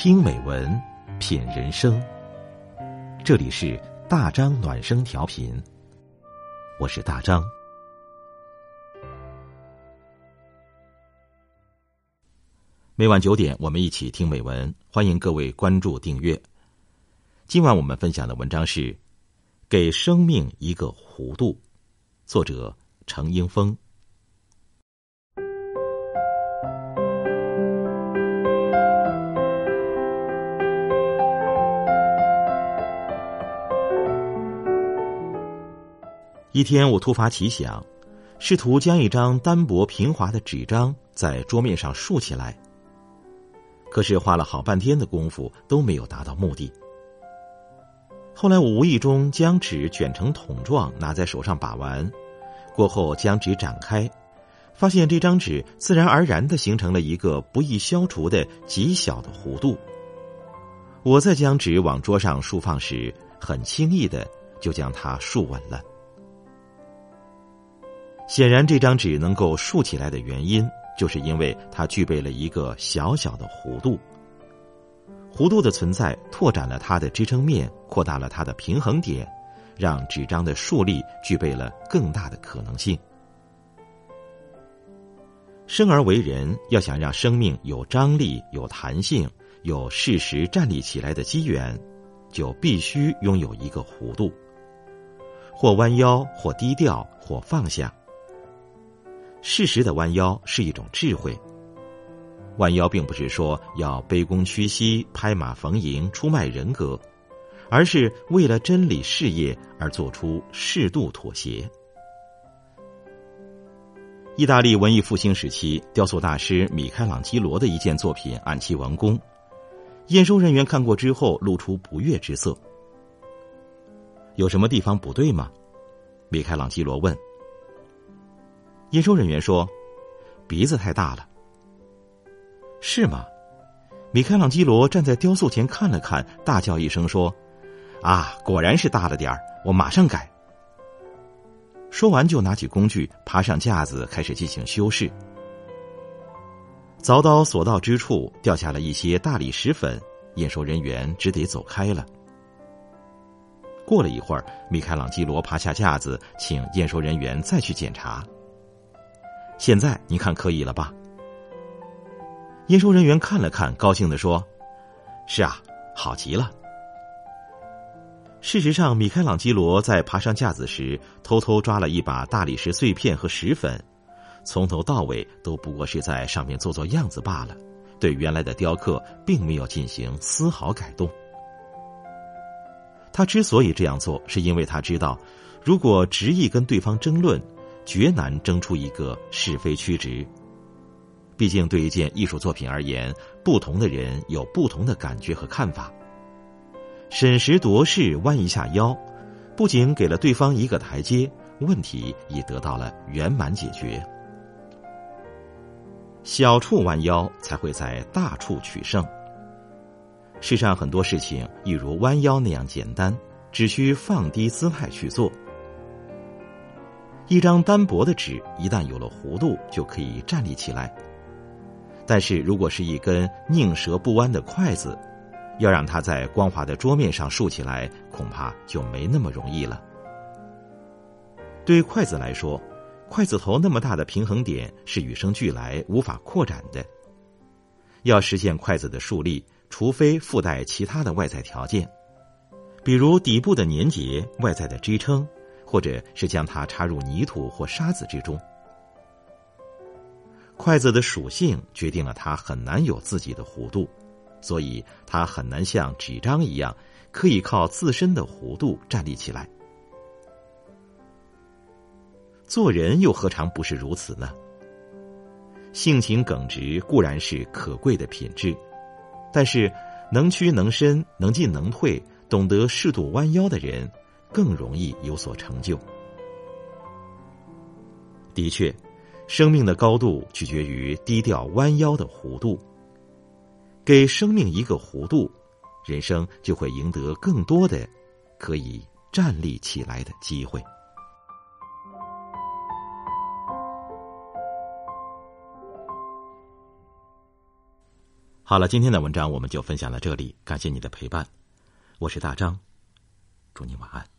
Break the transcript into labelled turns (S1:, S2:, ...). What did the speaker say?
S1: 听美文，品人生。这里是大张暖声调频，我是大张。每晚九点，我们一起听美文，欢迎各位关注订阅。今晚我们分享的文章是《给生命一个弧度》，作者程英峰。一天，我突发奇想，试图将一张单薄平滑的纸张在桌面上竖起来。可是花了好半天的功夫都没有达到目的。后来我无意中将纸卷成筒状，拿在手上把玩，过后将纸展开，发现这张纸自然而然的形成了一个不易消除的极小的弧度。我再将纸往桌上竖放时，很轻易的就将它竖稳了。显然，这张纸能够竖起来的原因，就是因为它具备了一个小小的弧度。弧度的存在，拓展了它的支撑面，扩大了它的平衡点，让纸张的竖立具备了更大的可能性。生而为人，要想让生命有张力、有弹性、有适时站立起来的机缘，就必须拥有一个弧度，或弯腰，或低调，或放下。适时的弯腰是一种智慧。弯腰并不是说要卑躬屈膝、拍马逢迎、出卖人格，而是为了真理事业而做出适度妥协。意大利文艺复兴时期，雕塑大师米开朗基罗的一件作品按期完工，验收人员看过之后露出不悦之色。有什么地方不对吗？米开朗基罗问。验收人员说：“鼻子太大了。”是吗？米开朗基罗站在雕塑前看了看，大叫一声说：“啊，果然是大了点儿！我马上改。”说完就拿起工具，爬上架子，开始进行修饰。凿刀所到之处，掉下了一些大理石粉，验收人员只得走开了。过了一会儿，米开朗基罗爬下架子，请验收人员再去检查。现在你看可以了吧？验收人员看了看，高兴的说：“是啊，好极了。”事实上，米开朗基罗在爬上架子时，偷偷抓了一把大理石碎片和石粉，从头到尾都不过是在上面做做样子罢了，对原来的雕刻并没有进行丝毫改动。他之所以这样做，是因为他知道，如果执意跟对方争论。绝难争出一个是非曲直。毕竟，对一件艺术作品而言，不同的人有不同的感觉和看法。审时度势，弯一下腰，不仅给了对方一个台阶，问题也得到了圆满解决。小处弯腰，才会在大处取胜。世上很多事情，一如弯腰那样简单，只需放低姿态去做。一张单薄的纸，一旦有了弧度，就可以站立起来。但是如果是一根宁折不弯的筷子，要让它在光滑的桌面上竖起来，恐怕就没那么容易了。对筷子来说，筷子头那么大的平衡点是与生俱来、无法扩展的。要实现筷子的竖立，除非附带其他的外在条件，比如底部的粘结、外在的支撑。或者是将它插入泥土或沙子之中。筷子的属性决定了它很难有自己的弧度，所以它很难像纸张一样可以靠自身的弧度站立起来。做人又何尝不是如此呢？性情耿直固然是可贵的品质，但是能屈能伸、能进能退、懂得适度弯腰的人。更容易有所成就。的确，生命的高度取决于低调弯腰的弧度。给生命一个弧度，人生就会赢得更多的可以站立起来的机会。好了，今天的文章我们就分享到这里，感谢你的陪伴，我是大张，祝你晚安。